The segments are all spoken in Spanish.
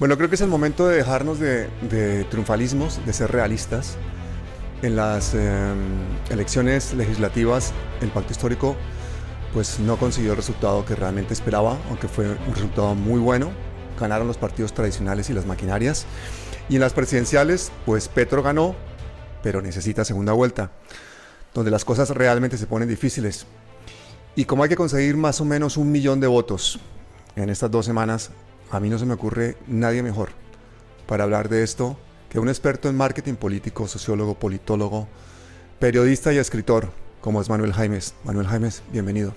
Bueno, creo que es el momento de dejarnos de, triunfalismos, de ser realistas. En las em, elecciones legislativas, el pacto histórico pues no consiguió el resultado que realmente esperaba, aunque fue un resultado muy bueno. Ganaron los partidos tradicionales y las maquinarias. Y en las presidenciales, pues Petro ganó, pero necesita segunda vuelta, donde las cosas realmente se ponen difíciles. Y como hay que conseguir más o menos un millón de votos en estas dos semanas, a mí no se me ocurre nadie mejor para hablar de esto que un experto en marketing político, sociólogo, politólogo, periodista y escritor, como es Manuel Jaimes. Manuel Jaimes, bienvenido.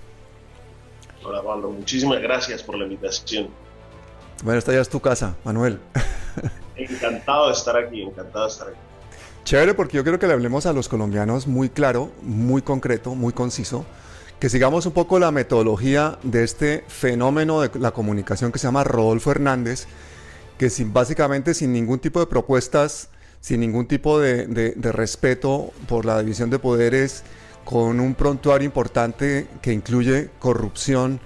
Hola Pablo, muchísimas gracias por la invitación. Bueno, esta ya es tu casa, Manuel. Encantado de estar aquí, encantado de estar aquí. Chévere, porque yo quiero que le hablemos a los colombianos muy claro, muy concreto, muy conciso, que sigamos un poco la metodología de este fenómeno de la comunicación que se llama Rodolfo Hernández, que sin, básicamente sin ningún tipo de propuestas, sin ningún tipo de, respeto por la división de poderes, con un prontuario importante que incluye corrupción,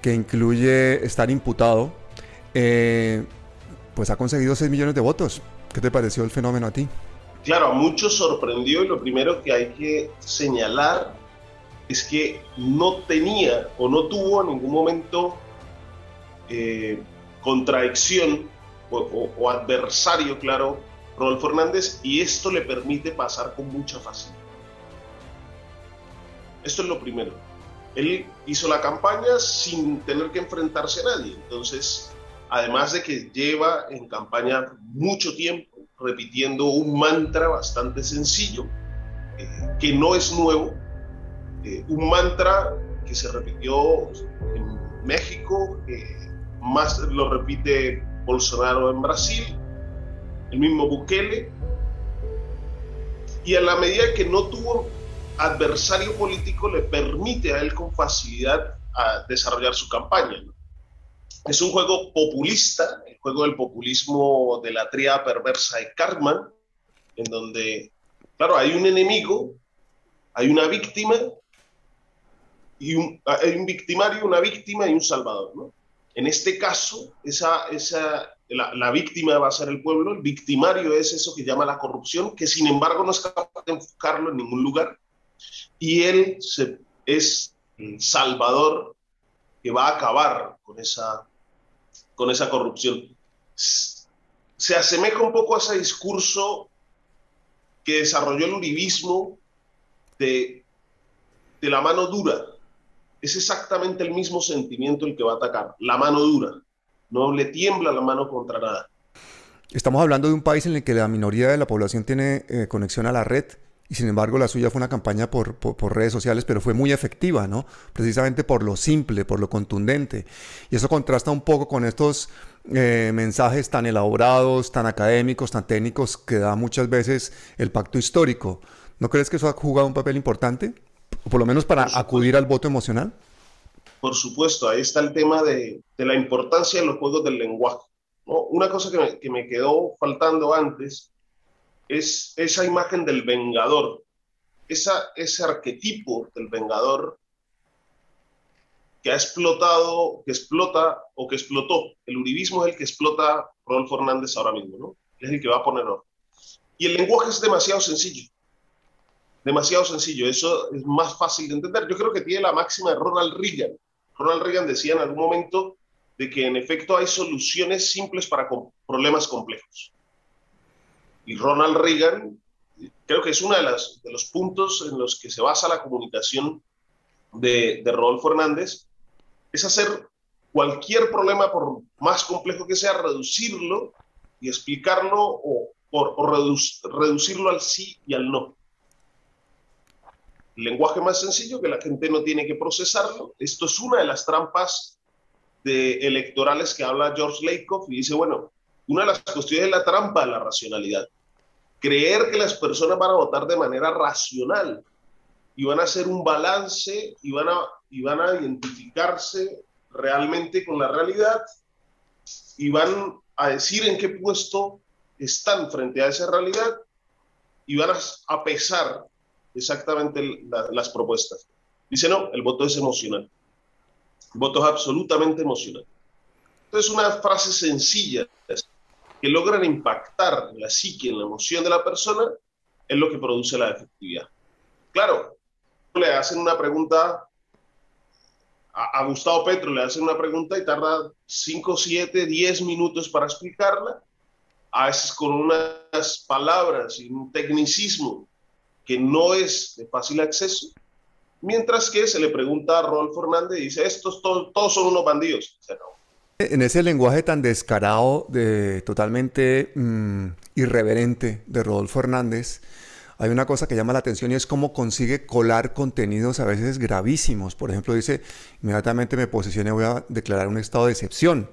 que incluye estar imputado, eh, pues ha conseguido 6 millones de votos. ¿Qué te pareció el fenómeno a ti? Claro, a muchos sorprendió y lo primero que hay que señalar es que no tenía o no tuvo en ningún momento eh, contradicción o, adversario, claro, Rodolfo Hernández, y esto le permite pasar con mucha facilidad. Esto es lo primero. Él hizo la campaña sin tener que enfrentarse a nadie. Entonces, además de que lleva en campaña mucho tiempo repitiendo un mantra bastante sencillo, eh, que no es nuevo, eh, un mantra que se repitió en México, más lo repite Bolsonaro en Brasil, el mismo Bukele, y a la medida que no tuvo adversario político le permite a él con facilidad a desarrollar su campaña. Es un juego populista, el juego del populismo de la tríada perversa de Cartman, en donde, claro, hay un enemigo, hay una víctima, y un, hay un victimario, una víctima y un salvador. ¿no? En este caso, esa, esa, la, víctima va a ser el pueblo, el victimario es eso que llama la corrupción, que sin embargo no es capaz de enfocarlo en ningún lugar, y él es el salvador que va a acabar con esa, con esa corrupción. Se asemeja un poco a ese discurso que desarrolló el uribismo de, de la mano dura, es exactamente el mismo sentimiento el que va a atacar, la mano dura. No le tiembla la mano contra nada. Estamos hablando de un país en el que la minoría de la población tiene eh, conexión a la red y sin embargo la suya fue una campaña por, redes sociales, pero fue muy efectiva, ¿no? Precisamente por lo simple, por lo contundente. Y eso contrasta un poco con estos eh, mensajes tan elaborados, tan académicos, tan técnicos que da muchas veces el pacto histórico. ¿No crees que eso ha jugado un papel importante? O por lo menos para acudir al voto emocional? Por supuesto, ahí está el tema de, la importancia de los juegos del lenguaje. Una cosa que me, quedó faltando antes es esa imagen del vengador, esa, ese arquetipo del vengador que ha explotado, que explota o que explotó. El uribismo es el que explota Rodolfo Hernández ahora mismo, ¿no? Es el que va a poner orden. Y el lenguaje es demasiado sencillo demasiado sencillo, eso es más fácil de entender. Yo creo que tiene la máxima de Ronald Reagan. Ronald Reagan decía en algún momento de que en efecto hay soluciones simples para problemas complejos. Y Ronald Reagan creo que es uno de, de los puntos en los que se basa la comunicación de, de Rodolfo Hernández, es hacer cualquier problema, por más complejo que sea, reducirlo y explicarlo o, reducirlo al sí y al no lenguaje más sencillo que la gente no tiene que procesarlo. Esto es una de las trampas de electorales que habla George Lakoff y dice, bueno, una de las cuestiones es la trampa de la racionalidad. Creer que las personas van a votar de manera racional y van a hacer un balance y van a, y van a identificarse realmente con la realidad y van a decir en qué puesto están frente a esa realidad y van a, a pesar exactamente las propuestas. Dice, no, el voto es emocional. Voto es absolutamente emocional. Entonces, unas frases sencillas que logran impactar la psique, en la emoción de la persona, es lo que produce la efectividad. Claro, le hacen una pregunta a, Gustavo Petro, le hacen una pregunta y tarda 5, 7, 10 minutos para explicarla, a veces con unas palabras y un tecnicismo que no es de fácil acceso, mientras que se le pregunta a Rolfo Hernández y dice, estos todos son unos bandidos. En ese lenguaje tan descarado, de, totalmente mm, irreverente de Rodolfo Hernández, hay una cosa que llama la atención y es cómo consigue colar contenidos a veces gravísimos. Por ejemplo, dice, inmediatamente me posicioné, voy a declarar un estado de excepción.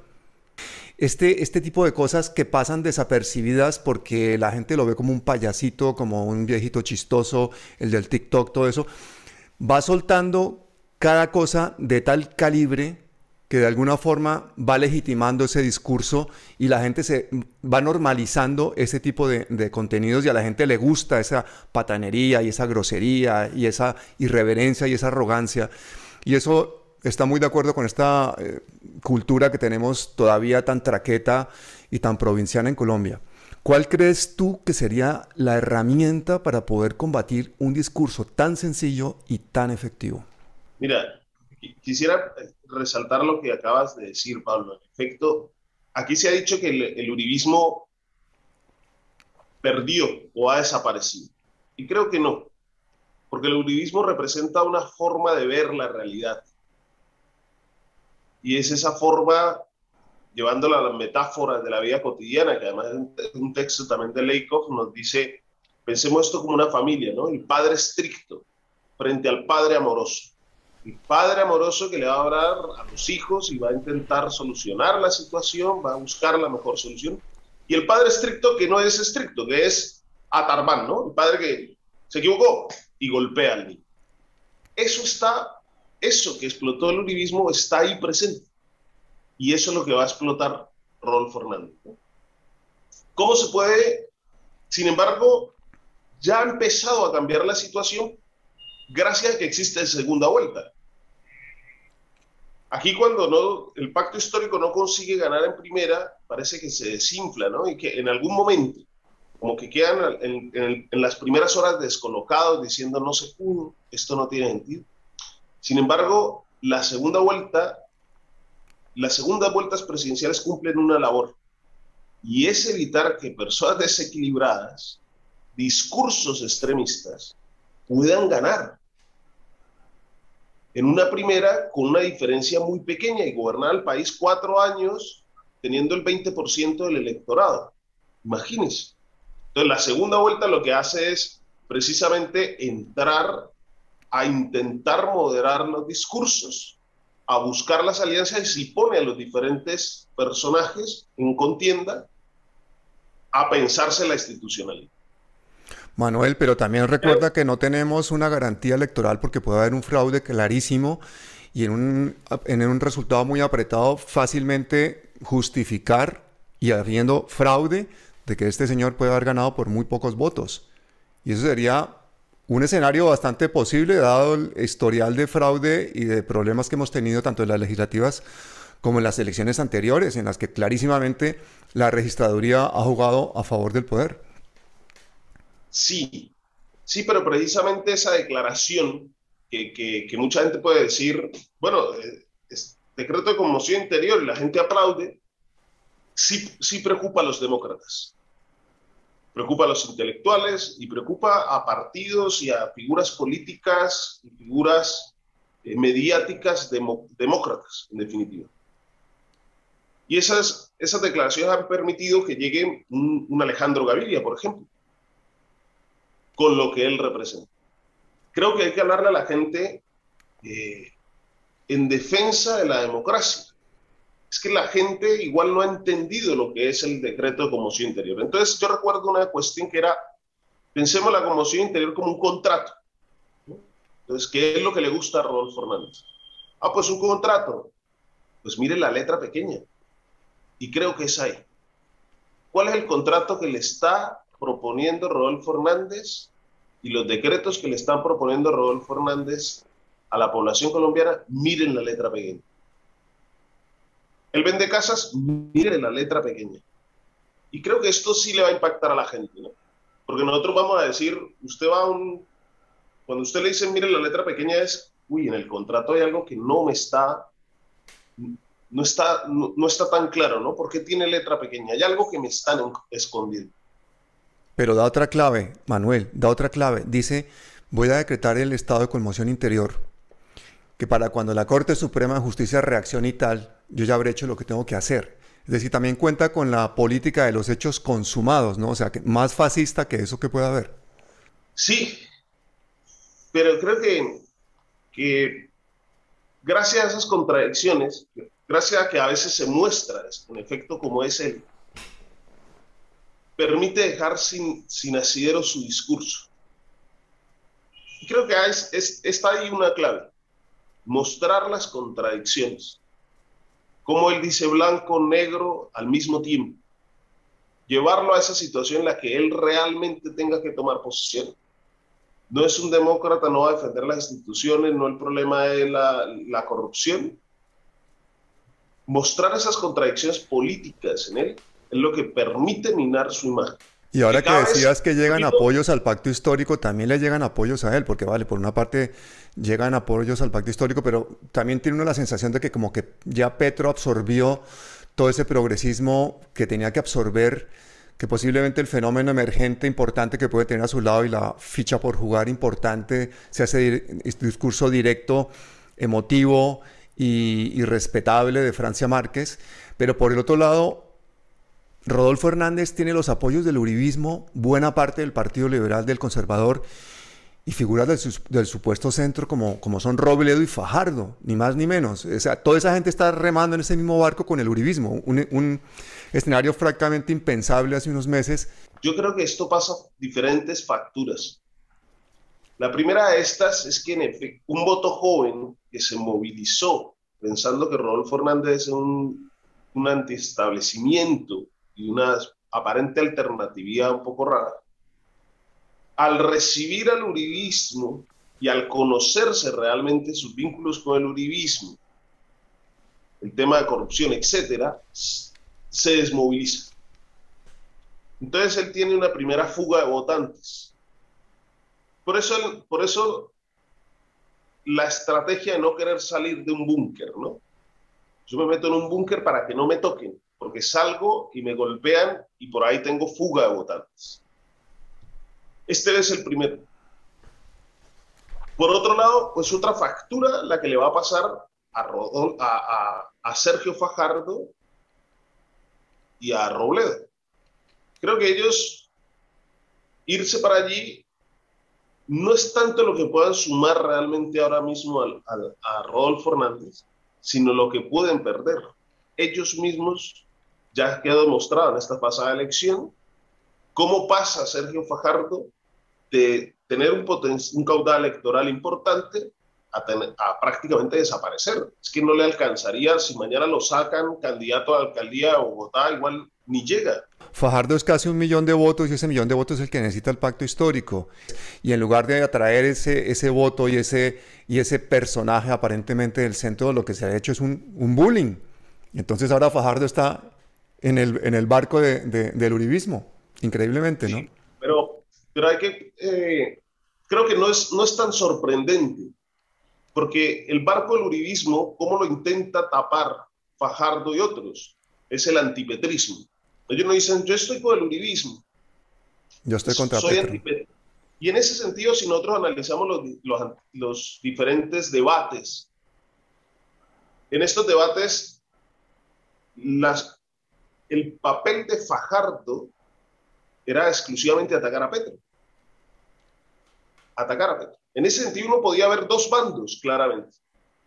Este, este tipo de cosas que pasan desapercibidas porque la gente lo ve como un payasito, como un viejito chistoso, el del TikTok, todo eso, va soltando cada cosa de tal calibre que de alguna forma va legitimando ese discurso y la gente se va normalizando ese tipo de, contenidos y a la gente le gusta esa patanería y esa grosería y esa irreverencia y esa arrogancia. Y eso está muy de acuerdo con esta eh, cultura que tenemos todavía tan traqueta y tan provinciana en Colombia. ¿Cuál crees tú que sería la herramienta para poder combatir un discurso tan sencillo y tan efectivo? Mira, quisiera resaltar lo que acabas de decir, Pablo. En efecto, aquí se ha dicho que el, uribismo perdió o ha desaparecido. Y creo que no, porque el uribismo representa una forma de ver la realidad. Y es esa forma, llevándola a las metáforas de la vida cotidiana, que además es un texto también de Leikov, nos dice, pensemos esto como una familia, ¿no? El padre estricto frente al padre amoroso el padre amoroso que le va a hablar a los hijos y va a intentar solucionar la situación, va a buscar la mejor solución. Y el padre estricto que no es estricto, que es atarbán, ¿no? El padre que se equivocó y golpea al niño. Eso está, eso que explotó el uribismo está ahí presente. Y eso es lo que va a explotar Rolfo Fernández. ¿Cómo se puede, sin embargo, ya ha empezado a cambiar la situación gracias a que existe segunda vuelta. Aquí cuando no, el pacto histórico no consigue ganar en primera, parece que se desinfla, ¿no? Y que en algún momento, como que quedan en, las primeras horas descolocados diciendo no pudo, esto no tiene sentido. Sin embargo, la segunda vuelta, las segundas vueltas presidenciales cumplen una labor y es evitar que personas desequilibradas, discursos extremistas, puedan ganar en una primera con una diferencia muy pequeña y gobernar el país cuatro años teniendo el 20% del electorado. Imagínense. Entonces, la segunda vuelta lo que hace es precisamente entrar a intentar moderar los discursos, a buscar las alianzas y pone a los diferentes personajes en contienda a pensarse la institucionalidad. Manuel, pero también recuerda que no tenemos una garantía electoral porque puede haber un fraude clarísimo y en un, en un resultado muy apretado fácilmente justificar y habiendo fraude de que este señor puede haber ganado por muy pocos votos. Y eso sería un escenario bastante posible dado el historial de fraude y de problemas que hemos tenido tanto en las legislativas como en las elecciones anteriores, en las que clarísimamente la registraduría ha jugado a favor del poder. Sí, sí, pero precisamente esa declaración que, mucha gente puede decir, bueno, eh, es decreto de conmoción interior y la gente aplaude, sí, sí preocupa a los demócratas, preocupa a los intelectuales y preocupa a partidos y a figuras políticas y figuras eh, mediáticas demócratas, en definitiva. Y esas, esas declaraciones han permitido que llegue un Alejandro Gaviria, por ejemplo, con lo que él representa. Creo que hay que hablarle a la gente eh, en defensa de la democracia. Es que la gente igual no ha entendido lo que es el decreto de conmoción interior. Entonces yo recuerdo una cuestión que era, pensemos la conmoción interior como un contrato. Entonces, ¿qué es lo que le gusta a Rodolfo Fernández? Ah, pues un contrato. Pues mire la letra pequeña. Y creo que es ahí. ¿Cuál es el contrato que le está proponiendo Rodolfo Hernández y los decretos que le están proponiendo Rodolfo Hernández a la población colombiana, miren la letra pequeña. Él vende casas, mire la letra pequeña. Y creo que esto sí le va a impactar a la gente, ¿no? Porque nosotros vamos a decir, usted va a un... Cuando usted le dice, mire la letra pequeña es, uy, en el contrato hay algo que no me está no está, no, está tan claro, ¿no? ¿Por qué tiene letra pequeña? Hay algo que me están escondiendo. Pero da otra clave, Manuel, da otra clave. Dice, voy a decretar el estado de conmoción interior, que para cuando la Corte Suprema de Justicia reaccione y tal, yo ya habré hecho lo que tengo que hacer. Es decir, también cuenta con la política de los hechos consumados, ¿no? O sea, que más fascista que eso que pueda haber. Sí, pero creo que, que gracias a esas contradicciones, gracias a que a veces se muestra en efecto como es él, permite dejar sin, sin asidero su discurso. Creo que es, está ahí una clave, mostrar las contradicciones, como él dice blanco, negro al mismo tiempo, llevarlo a esa situación en la que él realmente tenga que tomar posición. No es un demócrata, no va a defender las instituciones, no el problema de la, la corrupción, mostrar esas contradicciones políticas en él es lo que permite minar su imagen. Y ahora que, decías que llegan apoyos al pacto histórico, también le llegan apoyos a él, porque vale, por una parte llegan apoyos al pacto histórico, pero también tiene uno la sensación de que como que ya Petro absorbió todo ese progresismo que tenía que absorber, que posiblemente el fenómeno emergente importante que puede tener a su lado y la ficha por jugar importante, se hace discurso directo, emotivo, y, respetable de Francia Márquez, pero por el otro lado, Rodolfo Hernández tiene los apoyos del uribismo, buena parte del Partido Liberal, del Conservador, y figuras del, supuesto centro como, como son Robledo y Fajardo, ni más ni menos. O sea, toda esa gente está remando en ese mismo barco con el uribismo, un, un escenario francamente impensable hace unos meses. Yo creo que esto pasa diferentes facturas. La primera de estas es que en efecto, un voto joven que se movilizó pensando que Rodolfo Hernández es un, un antiestablecimiento y una aparente alternatividad un poco rara, al recibir al uribismo y al conocerse realmente sus vínculos con el uribismo, el tema de corrupción, etcétera, se desmoviliza. Entonces él tiene una primera fuga de votantes por eso, por eso la estrategia de no querer salir de un búnker, ¿no? Yo me meto en un búnker para que no me toquen, porque salgo y me golpean y por ahí tengo fuga de votantes. Este es el primero. Por otro lado, pues otra factura la que le va a pasar a, a Sergio Fajardo y a Robledo. Creo que ellos irse para allí no es tanto lo que puedan sumar realmente ahora mismo a Rodolfo Hernández, sino lo que pueden perder. Ellos mismos ya quedó demostrado en esta pasada elección cómo pasa Sergio Fajardo de tener un, un caudal electoral importante a, a, prácticamente desaparecer. Es que no le alcanzaría, si mañana lo sacan candidato a la alcaldía de Bogotá, igual ni llega. Fajardo es casi un millón de votos y ese millón de votos es el que necesita el pacto histórico. Y en lugar de atraer ese, ese voto y ese, y ese personaje aparentemente del centro, lo que se ha hecho es un, un bullying. Entonces ahora Fajardo está en el, en el barco de, del uribismo, increíblemente, ¿no? pero, pero hay que, eh, creo que no es, no es tan sorprendente, porque el barco del uribismo, ¿cómo lo intenta tapar Fajardo y otros? Es el antipetrismo. Ellos no dicen, yo estoy con el uribismo. Yo estoy contra Soy Petro. Y en ese sentido, si nosotros analizamos los, los, los diferentes debates, en estos debates, las, el papel de Fajardo era exclusivamente atacar a Petro. Atacar a Petro. En ese sentido, uno podía ver dos bandos, claramente.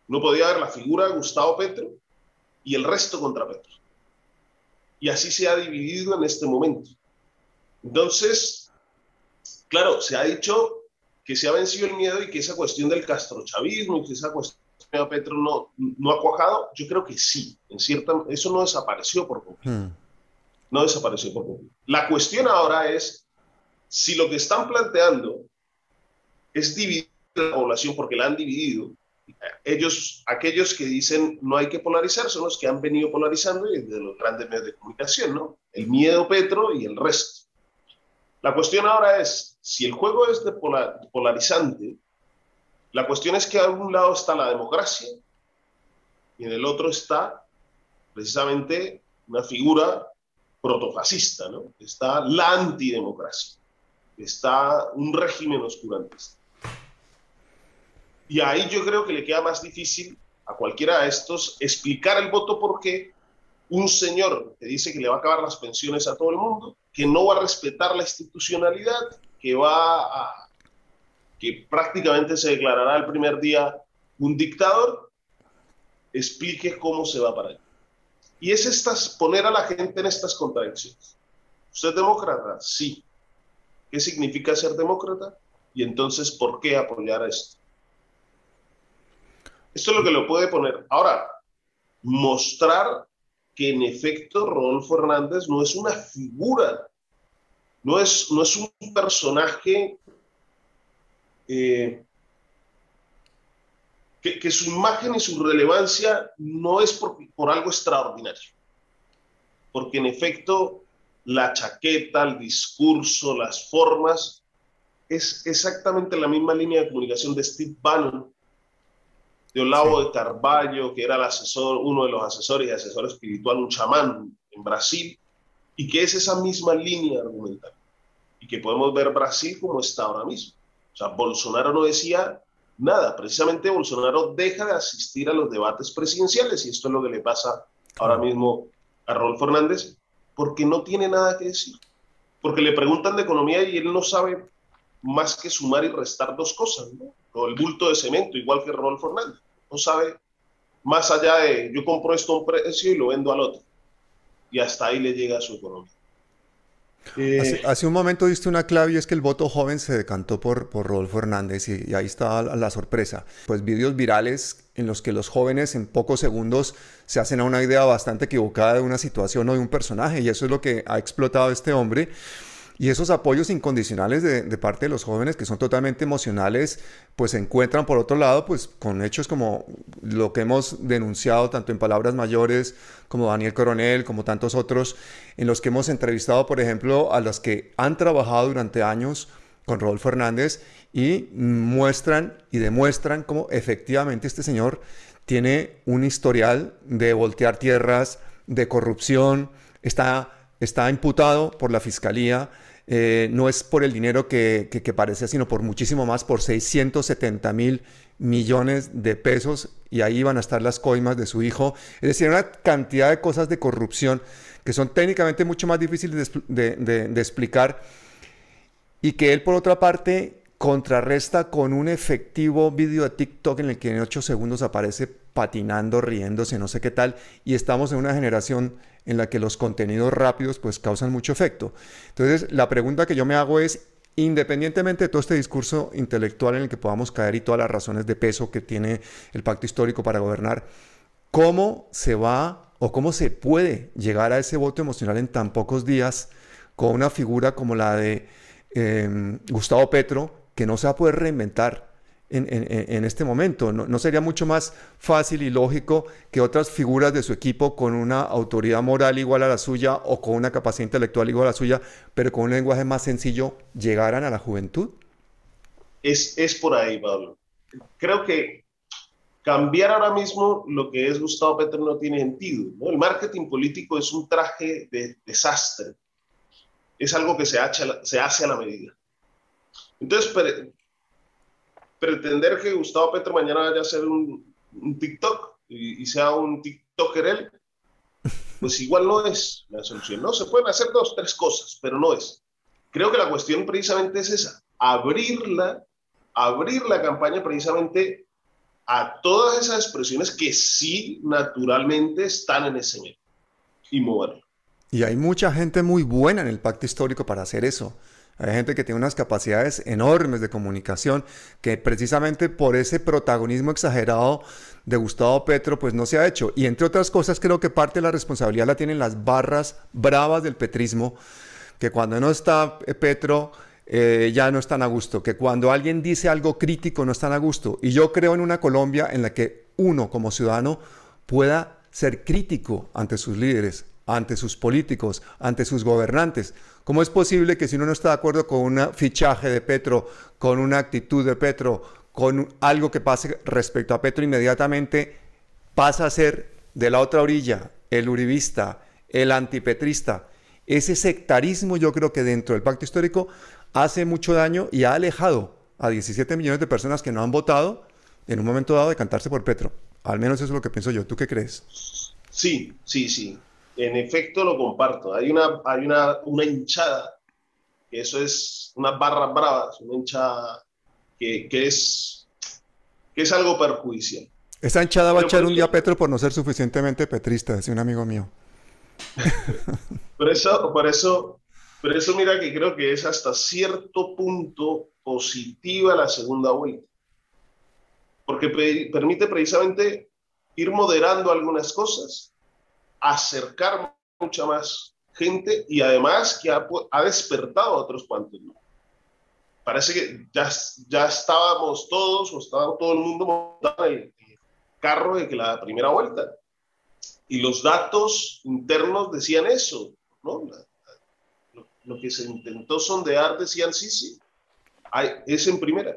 Uno podía ver la figura de Gustavo Petro y el resto contra Petro y así se ha dividido en este momento. Entonces, claro, se ha dicho que se ha vencido el miedo y que esa cuestión del castrochavismo y que esa cuestión Petro no, no ha cuajado, yo creo que sí, en cierta, eso no desapareció por completo. Hmm. No desapareció por completo. La cuestión ahora es si lo que están planteando es dividir la población porque la han dividido, ellos, aquellos que dicen no hay que polarizar, son los que han venido polarizando y de los grandes medios de comunicación, ¿no? El miedo Petro y el resto. La cuestión ahora es, si el juego es de polarizante, la cuestión es que a un lado está la democracia y en el otro está precisamente una figura protofascista, ¿no? Está la antidemocracia, está un régimen oscurantista. Y ahí yo creo que le queda más difícil a cualquiera de estos explicar el voto porque un señor que dice que le va a acabar las pensiones a todo el mundo, que no va a respetar la institucionalidad, que va a que prácticamente se declarará el primer día un dictador, explique cómo se va para allá. Y es estas, poner a la gente en estas contradicciones. ¿Usted es demócrata? Sí. ¿Qué significa ser demócrata? Y entonces, ¿por qué apoyar esto? Esto es lo que lo puede poner. Ahora, mostrar que en efecto Rodolfo Hernández no es una figura, no es, no es un personaje eh, que, su imagen y su relevancia no es por, por algo extraordinario, porque en efecto la chaqueta, el discurso, las formas, es exactamente la misma línea de comunicación de Steve Bannon de Olavo de Carvalho, que era el asesor, uno de los asesores y asesor espiritual, un chamán en Brasil, y que es esa misma línea argumental. Y que podemos ver Brasil como está ahora mismo. O sea, Bolsonaro no decía nada. Precisamente Bolsonaro deja de asistir a los debates presidenciales, y esto es lo que le pasa ahora mismo a Rolfo Hernández, porque no tiene nada que decir. Porque le preguntan de economía y él no sabe más que sumar y restar dos cosas, ¿no? O el bulto de cemento, igual que Rodolfo Hernández no sabe más allá de yo compro esto a un precio y lo vendo al otro. Y hasta ahí le llega a su economía. Eh, hace, un momento diste una clave y es que el voto joven se decantó por, por Rodolfo Hernández y, ahí está la, sorpresa. Pues vídeos virales en los que los jóvenes en pocos segundos se hacen a una idea bastante equivocada de una situación o de un personaje y eso es lo que ha explotado este hombre. Y esos apoyos incondicionales de, parte de los jóvenes que son totalmente emocionales, pues se encuentran por otro lado, pues con hechos como lo que hemos denunciado tanto en Palabras Mayores como Daniel Coronel, como tantos otros, en los que hemos entrevistado, por ejemplo, a los que han trabajado durante años con Rodolfo Hernández y muestran y demuestran cómo efectivamente este señor tiene un historial de voltear tierras, de corrupción, está, está imputado por la fiscalía eh, no es por el dinero que, que, parece, sino por muchísimo más, por 670 mil millones de pesos y ahí van a estar las coimas de su hijo. Es decir, una cantidad de cosas de corrupción que son técnicamente mucho más difíciles de, de explicar y que él por otra parte contrarresta con un efectivo vídeo de TikTok en el que en 8 segundos aparece patinando, riéndose, no sé qué tal, y estamos en una generación en la que los contenidos rápidos pues causan mucho efecto. Entonces, la pregunta que yo me hago es, independientemente de todo este discurso intelectual en el que podamos caer y todas las razones de peso que tiene el pacto histórico para gobernar, ¿cómo se va o cómo se puede llegar a ese voto emocional en tan pocos días con una figura como la de em, Gustavo Petro, que no se va a poder reinventar en, este momento. ¿No, sería mucho más fácil y lógico que otras figuras de su equipo con una autoridad moral igual a la suya o con una capacidad intelectual igual a la suya, pero con un lenguaje más sencillo, llegaran a la juventud? Es, es por ahí, Pablo. Creo que cambiar ahora mismo lo que es Gustavo Petro no tiene sentido. El marketing político es un traje de desastre. Es algo que se se hace a la medida. Entonces, pretender que Gustavo Petro mañana vaya a hacer un, TikTok y, sea un TikToker él, pues igual no es la solución. No, se pueden hacer dos, tres cosas, pero no es. Creo que la cuestión precisamente es esa, abrirla, abrir la campaña precisamente a todas esas expresiones que sí naturalmente están en ese medio y moverlo. Y hay mucha gente muy buena en el pacto histórico para hacer eso. Hay gente que tiene unas capacidades enormes de comunicación que precisamente por ese protagonismo exagerado de Gustavo Petro pues no se ha hecho. Y entre otras cosas creo que parte de la responsabilidad la tienen las barras bravas del petrismo, que cuando no está Petro eh, ya no están a gusto, que cuando alguien dice algo crítico no están a gusto. Y yo creo en una Colombia en la que uno como ciudadano pueda ser crítico ante sus líderes, ante sus políticos, ante sus gobernantes. ¿Cómo es posible que si uno no está de acuerdo con un fichaje de Petro, con una actitud de Petro, con algo que pase respecto a Petro, inmediatamente pasa a ser de la otra orilla el uribista, el antipetrista? Ese sectarismo yo creo que dentro del pacto histórico hace mucho daño y ha alejado a 17 millones de personas que no han votado en un momento dado de cantarse por Petro. Al menos eso es lo que pienso yo. ¿Tú qué crees? Sí, sí, sí. En efecto lo comparto. Hay una, hay una, una hinchada, que eso es unas barras bravas, una hinchada que, que, es, que es algo perjudicial. Esa hinchada va a echar un día a Petro por no ser suficientemente petrista, decía un amigo mío. por eso, por eso pero eso mira que creo que es hasta cierto punto positiva la segunda vuelta, porque permite precisamente ir moderando algunas cosas, acercar mucha más gente y además que ha, despertado a otros cuantos. Parece que ya, ya estábamos todos o estaba todo el mundo montando el carro de que la primera vuelta. Y los datos internos decían eso, ¿no? lo que se intentó sondear decían, sí, sí, hay, es en primera.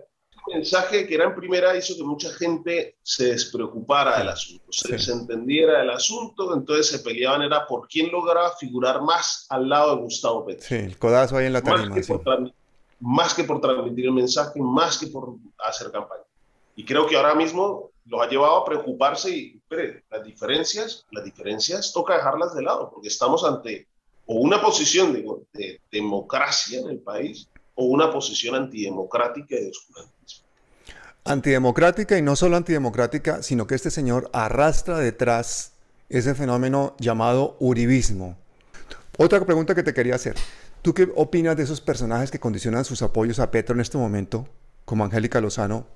Mensaje que era en primera hizo que mucha gente se despreocupara del asunto, se desentendiera del asunto, entonces se peleaban era por quién lograba figurar más al lado de Gustavo Petro. Sí, el codazo ahí en la tarima. Más, que por, más que por transmitir el mensaje, más que por hacer campaña. Y creo que ahora mismo los ha llevado a preocuparse y, espere, las diferencias, las diferencias toca dejarlas de lado, porque estamos ante o una posición de, democracia en el país o una posición antidemocrática y de oscurantismo. Antidemocrática y no solo antidemocrática, sino que este señor arrastra detrás ese fenómeno llamado uribismo. Otra pregunta que te quería hacer. ¿Tú qué opinas de esos personajes que condicionan sus apoyos a Petro en este momento, como Angélica Lozano,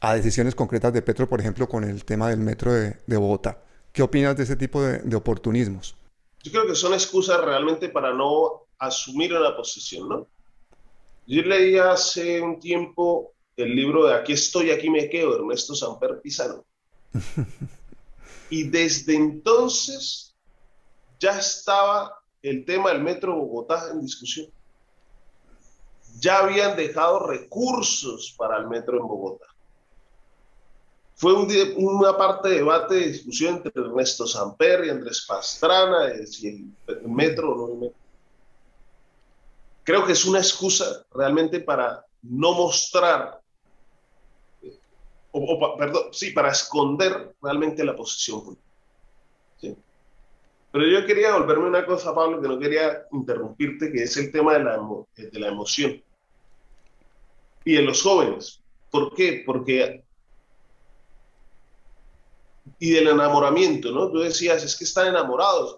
a decisiones concretas de Petro, por ejemplo, con el tema del metro de, Bogotá? ¿Qué opinas de ese tipo de oportunismos? yo creo que son excusas realmente para no asumir una posición, ¿no? Yo leí hace un tiempo el libro de Aquí estoy, aquí me quedo, Ernesto Samper Pizano. y desde entonces ya estaba el tema del Metro Bogotá en discusión. Ya habían dejado recursos para el metro en Bogotá fue una parte de debate, de discusión entre Ernesto Samper y Andrés Pastrana, de si el metro o no el metro. Creo que es una excusa realmente para no mostrar, o, perdón, sí, para esconder realmente la posición política. Pero yo quería volverme una cosa, Pablo, que no quería interrumpirte, que es el tema de la, de la emoción. Y de los jóvenes. ¿Por qué? Porque y del enamoramiento, ¿no? Tú decías, es que están enamorados.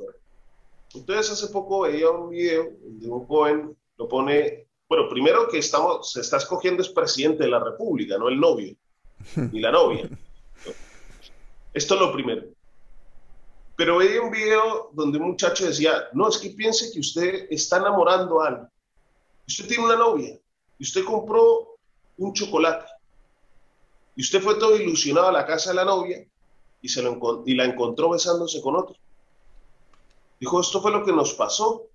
Entonces hace poco veía un video de un joven, lo pone, bueno, primero que estamos, se está escogiendo es presidente de la República, no el novio, ni la novia. Esto es lo primero. Pero veía un video donde un muchacho decía, no, es que piense que usted está enamorando a alguien. Usted tiene una novia y usted compró un chocolate y usted fue todo ilusionado a la casa de la novia y, se lo, y la encontró besándose con otro. Dijo, esto fue lo que nos pasó.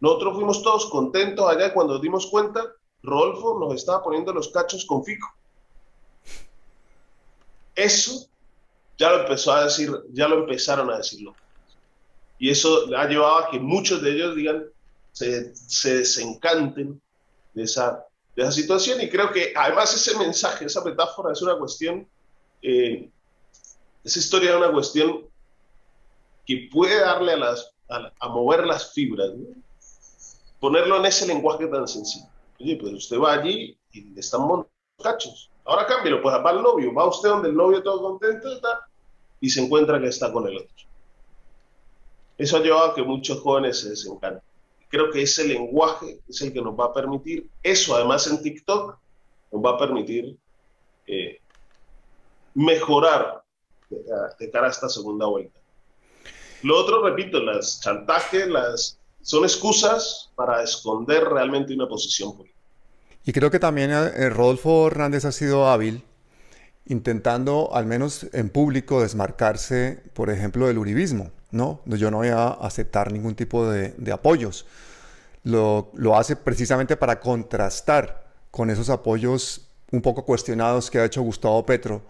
Nosotros fuimos todos contentos allá cuando nos dimos cuenta, Rodolfo nos estaba poniendo los cachos con Fico. Eso ya lo empezó a decir, ya lo empezaron a decirlo. Y eso ha llevado a que muchos de ellos digan, se, se desencanten de esa, de esa situación. Y creo que además ese mensaje, esa metáfora es una cuestión eh, esa historia es una cuestión que puede darle a, las, a, mover las fibras, ponerlo en ese lenguaje tan sencillo. Oye, pues usted va allí y le están montando cachos. Ahora cámbialo, pues va al novio, va usted donde el novio todo contento está, y se encuentra que está con el otro. Eso ha llevado a que muchos jóvenes se desencanten. Creo que ese lenguaje es el que nos va a permitir, eso además en TikTok, nos va a permitir eh, mejorar de, cara a esta segunda vuelta. Lo otro, repito, las chantajes las, son excusas para esconder realmente una posición política. Y creo que también eh, Rodolfo Hernández ha sido hábil intentando, al menos en público, desmarcarse, por ejemplo, del uribismo. ¿no? Yo no voy a aceptar ningún tipo de, apoyos. Lo, lo, hace precisamente para contrastar con esos apoyos un poco cuestionados que ha hecho Gustavo Petro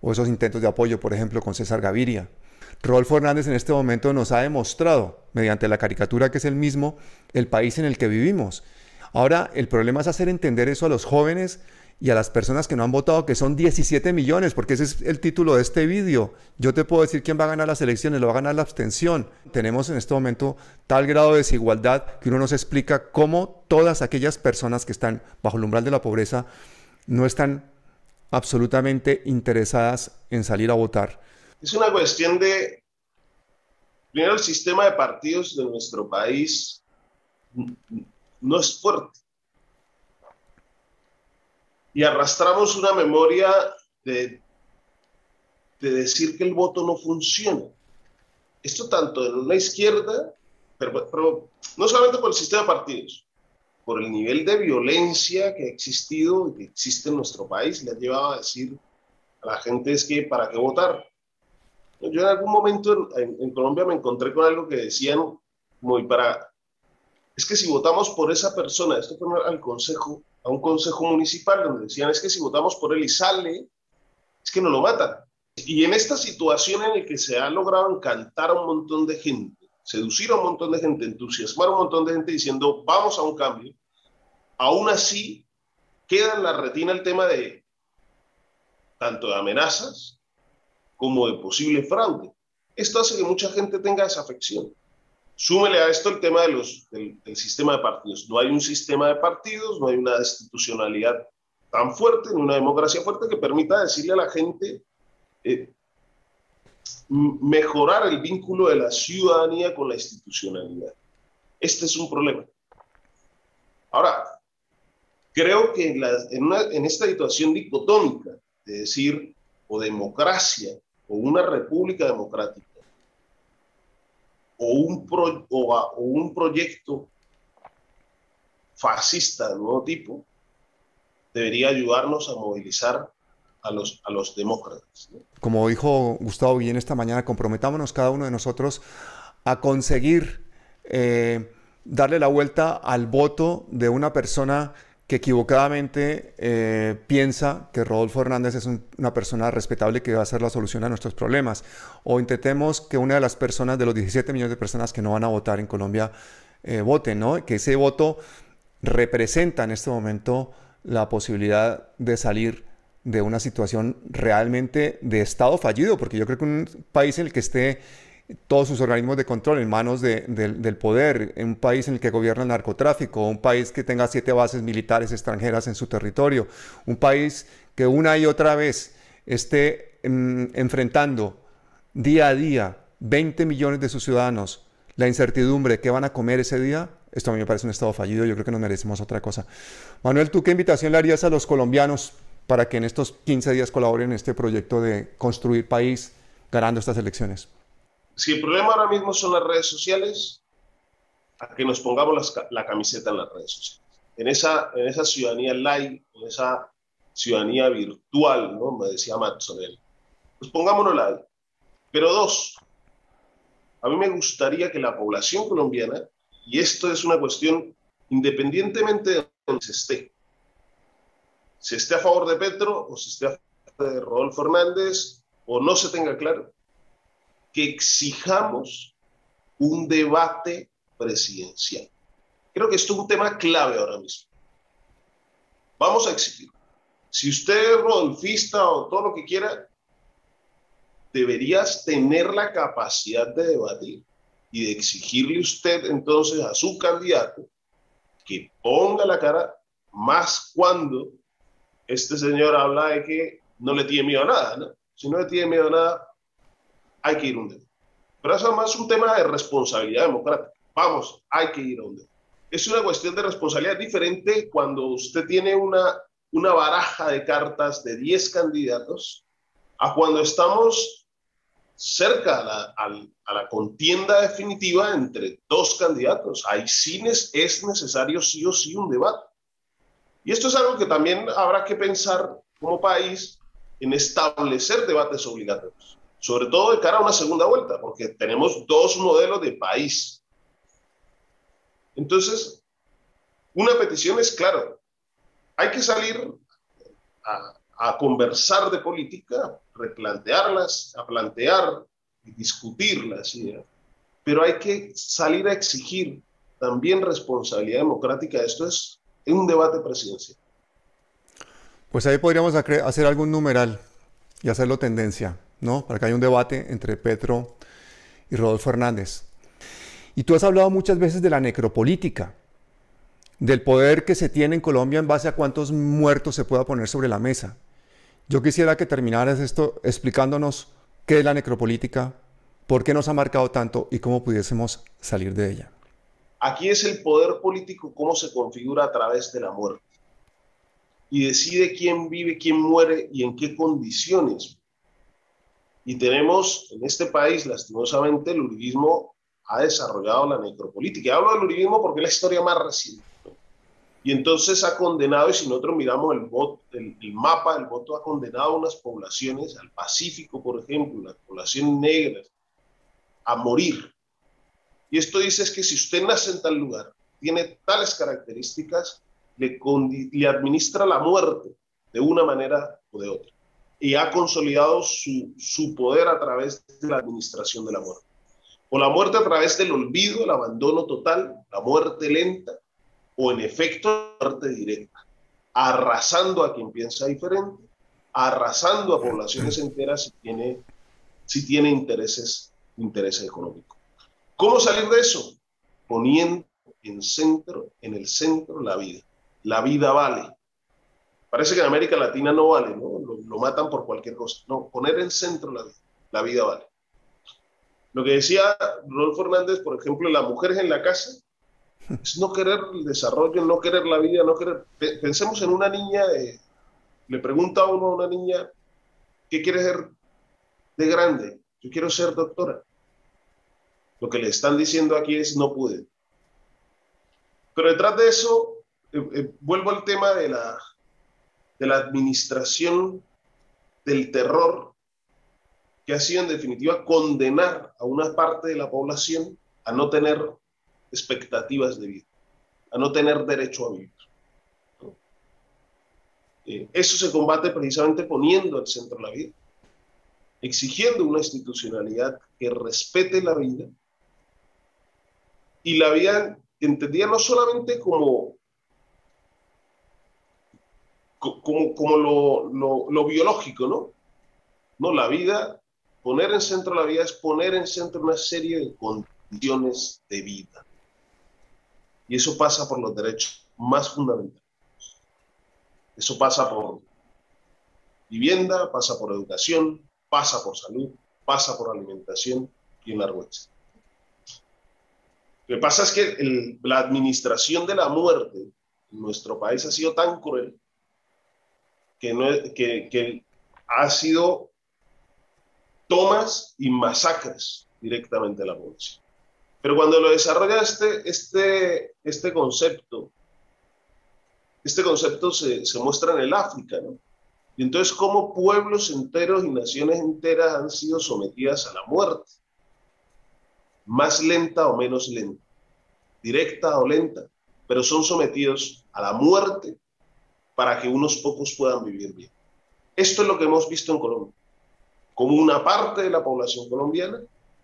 o esos intentos de apoyo, por ejemplo, con César Gaviria. Rodolfo Hernández en este momento nos ha demostrado, mediante la caricatura que es el mismo, el país en el que vivimos. Ahora, el problema es hacer entender eso a los jóvenes y a las personas que no han votado, que son 17 millones, porque ese es el título de este vídeo. Yo te puedo decir quién va a ganar las elecciones, lo va a ganar la abstención. Tenemos en este momento tal grado de desigualdad que uno nos explica cómo todas aquellas personas que están bajo el umbral de la pobreza no están absolutamente interesadas en salir a votar. Es una cuestión de, primero, el sistema de partidos de nuestro país no es fuerte. Y arrastramos una memoria de, de decir que el voto no funciona. Esto tanto en una izquierda, pero, pero no solamente por el sistema de partidos, por el nivel de violencia que ha existido y que existe en nuestro país, le ha llevado a decir a la gente es que para qué votar. Yo en algún momento en, Colombia me encontré con algo que decían muy para, es que si votamos por esa persona, esto fue al consejo, a un consejo municipal donde decían es que si votamos por él y sale, es que no lo matan. Y en esta situación en la que se ha logrado encantar a un montón de gente, seducir a un montón de gente, entusiasmar a un montón de gente diciendo vamos a un cambio, aún así queda en la retina el tema de tanto de amenazas como de posible fraude. Esto hace que mucha gente tenga esa afección. Súmele a esto el tema del, sistema de partidos. No hay un sistema de partidos, no hay una institucionalidad tan fuerte, ni una democracia fuerte que permita decirle a la gente, eh, mejorar el vínculo de la ciudadanía con la institucionalidad. Este es un problema. Ahora, creo que en, en, esta situación dicotómica de decir o democracia o una república democrática o un, o, un proyecto fascista de nuevo tipo, debería ayudarnos a movilizar a los, a los demócratas. Como dijo Gustavo bien esta mañana, comprometámonos cada uno de nosotros a conseguir eh, darle la vuelta al voto de una persona que equivocadamente eh, piensa que Rodolfo Hernández es una persona respetable que va a ser la solución a nuestros problemas. O intentemos que una de las personas, de los 17 millones de personas que no van a votar en Colombia, eh, ¿no? Que ese voto representa en este momento la posibilidad de salir de una situación realmente de Estado fallido, porque yo creo que un país en el que esté todos sus organismos de control en manos del poder, en un país en el que gobierna el narcotráfico, un país que tenga siete bases militares extranjeras en su territorio, un país que una y otra vez esté mm, enfrentando día a día 20 millones de sus ciudadanos la incertidumbre que van a comer ese día, esto a mí me parece un estado fallido, yo creo que nos merecemos otra cosa. Manuel, ¿tú qué invitación le harías a los colombianos para que en estos 15 días colaboren en este proyecto de construir país ganando estas elecciones? Si el problema ahora mismo son las redes sociales, a que nos pongamos la camiseta en las redes sociales. En esa, en esa ciudadanía live, en esa ciudadanía virtual, ¿no? Me decía Matzonel. Pues pongámonos ahí. Pero dos, a mí me gustaría que la población colombiana, y esto es una cuestión independientemente de donde se esté, se esté a favor de Petro o se esté a favor de Rodolfo Hernández o no se tenga claro, que exijamos un debate presidencial. Creo que esto es un tema clave ahora mismo. Vamos a exigir. Si usted es rodolfista o todo lo que quiera, deberías tener la capacidad de debatir y de exigirle usted entonces a su candidato que ponga la cara más cuando este señor habla de que no le tiene miedo a nada, ¿no? Si no le tiene miedo a nada, hay que ir a un debate. Pero eso es un tema de responsabilidad democrática. Vamos, hay que ir a un debate. Es una cuestión de responsabilidad diferente cuando usted tiene una, una baraja de cartas de 10 candidatos a cuando estamos cerca a la, a la, contienda definitiva entre dos candidatos. Ahí sí es necesario sí o sí un debate. Y esto es algo que también habrá que pensar como país en establecer debates obligatorios, sobre todo de cara a una segunda vuelta, porque tenemos dos modelos de país. Entonces, una petición es, claro, hay que salir a, conversar de política, replantearlas, a plantear y discutir las ideas, pero hay que salir a exigir también responsabilidad democrática. Esto es un debate presidencial. Pues ahí podríamos hacer algún numeral y hacerlo tendencia, ¿no? Para que haya un debate entre Petro y Rodolfo Hernández. Y tú has hablado muchas veces de la necropolítica, del poder que se tiene en Colombia en base a cuántos muertos se pueda poner sobre la mesa. Yo quisiera que terminaras esto explicándonos qué es la necropolítica, por qué nos ha marcado tanto y cómo pudiésemos salir de ella. Aquí es el poder político cómo se configura a través de la muerte y decide quién vive, quién muere y en qué condiciones. Y tenemos en este país, lastimosamente, el uribismo ha desarrollado la necropolítica. Y hablo del uribismo porque es la historia más reciente. Y entonces ha condenado, y si nosotros miramos el, voto, el, mapa, el voto ha condenado a unas poblaciones, al Pacífico, por ejemplo, las poblaciones negras, a morir. Y esto dice es que si usted nace en tal lugar, tiene tales características, le, le administra la muerte de una manera o de otra. Y ha consolidado su, su poder a través de la administración de la muerte. O la muerte a través del olvido, el abandono total, la muerte lenta, o en efecto muerte directa, arrasando a quien piensa diferente, arrasando a poblaciones enteras si tiene, si tiene intereses, intereses económicos. ¿Cómo salir de eso? Poniendo en centro, en el centro la vida. La vida vale. Parece que en América Latina no vale, ¿no? Lo, matan por cualquier cosa. No, poner en centro la vida. La vida vale. Lo que decía Rodolfo Hernández, por ejemplo, las mujeres en la casa, es no querer el desarrollo, no querer la vida, no querer... Pensemos en una niña, le pregunta a uno a una niña, ¿qué quiere ser de grande? Yo quiero ser doctora. Lo que le están diciendo aquí es no pude. Pero detrás de eso, eh, eh, vuelvo al tema de la, de la administración del terror, que ha sido en definitiva condenar a una parte de la población a no tener expectativas de vida, a no tener derecho a vivir. Eh, eso se combate precisamente poniendo al centro la vida, exigiendo una institucionalidad que respete la vida y la vida entendida no solamente como, como, como lo, lo, lo, biológico, ¿no? No, la vida, poner en centro la vida es poner en centro una serie de condiciones de vida. Y eso pasa por los derechos más fundamentales. Eso pasa por vivienda, pasa por educación, pasa por salud, pasa por alimentación y en largo Lo que pasa es que la administración de la muerte en nuestro país ha sido tan cruel que, no, que, que ha sido tomas y masacres directamente a la población. Pero cuando lo desarrolla este, este, este concepto, este concepto se, se muestra en el África, ¿no? Y entonces cómo pueblos enteros y naciones enteras han sido sometidas a la muerte, más lenta o menos lenta, directa o lenta, pero son sometidos a la muerte para que unos pocos puedan vivir bien. Esto es lo que hemos visto en Colombia, como una parte de la población colombiana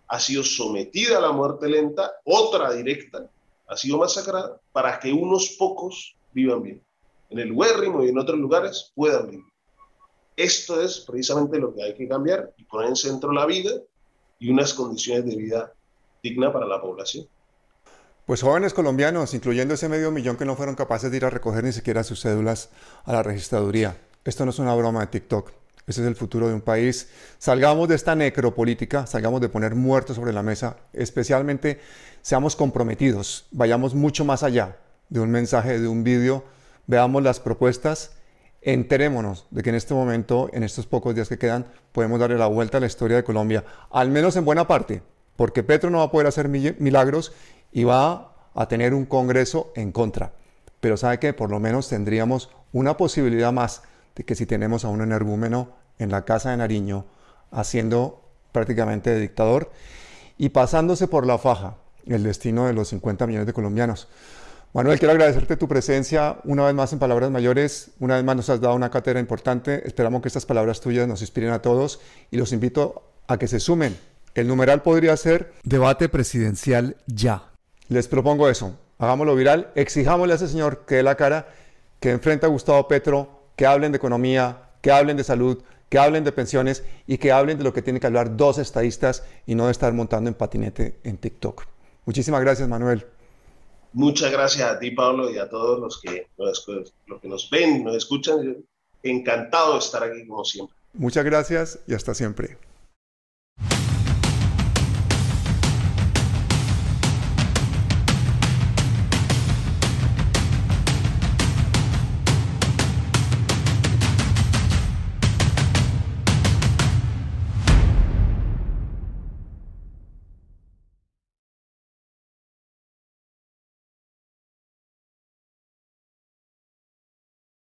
ha sido sometida a la muerte lenta, otra directa ha sido masacrada para que unos pocos vivan bien. En el Huérrimo y en otros lugares puedan vivir. Esto es precisamente lo que hay que cambiar y poner en centro la vida y unas condiciones de vida digna para la población. Pues jóvenes colombianos, incluyendo ese medio millón que no fueron capaces de ir a recoger ni siquiera sus cédulas a la registraduría. Esto no es una broma de TikTok. Ese es el futuro de un país. Salgamos de esta necropolítica, salgamos de poner muertos sobre la mesa, especialmente seamos comprometidos, vayamos mucho más allá de un mensaje, de un vídeo, veamos las propuestas, enterémonos de que en este momento, en estos pocos días que quedan, podemos darle la vuelta a la historia de Colombia, al menos en buena parte, porque Petro no va a poder hacer milagros y va a tener un Congreso en contra. pero sabe que por lo menos tendríamos una posibilidad más de que si tenemos a un energúmeno en la casa de Nariño haciendo prácticamente de dictador y pasándose por la faja el destino de los 50 millones de colombianos. Manuel, quiero agradecerte tu presencia una vez más en Palabras Mayores. Una vez más nos has dado una cátedra importante. Esperamos que estas palabras tuyas nos inspiren a todos y los invito a que se sumen. El numeral podría ser debate presidencial ya. Les propongo eso. Hagámoslo viral. Exijámosle a ese señor que dé la cara, que enfrente a Gustavo Petro, que hablen de economía, que hablen de salud, que hablen de pensiones y que hablen de lo que tienen que hablar dos estadistas y no de estar montando en patinete en TikTok. Muchísimas gracias, Manuel. Muchas gracias a ti, Pablo, y a todos los que, los, que nos ven, nos escuchan. Encantado de estar aquí como siempre. Muchas gracias y hasta siempre.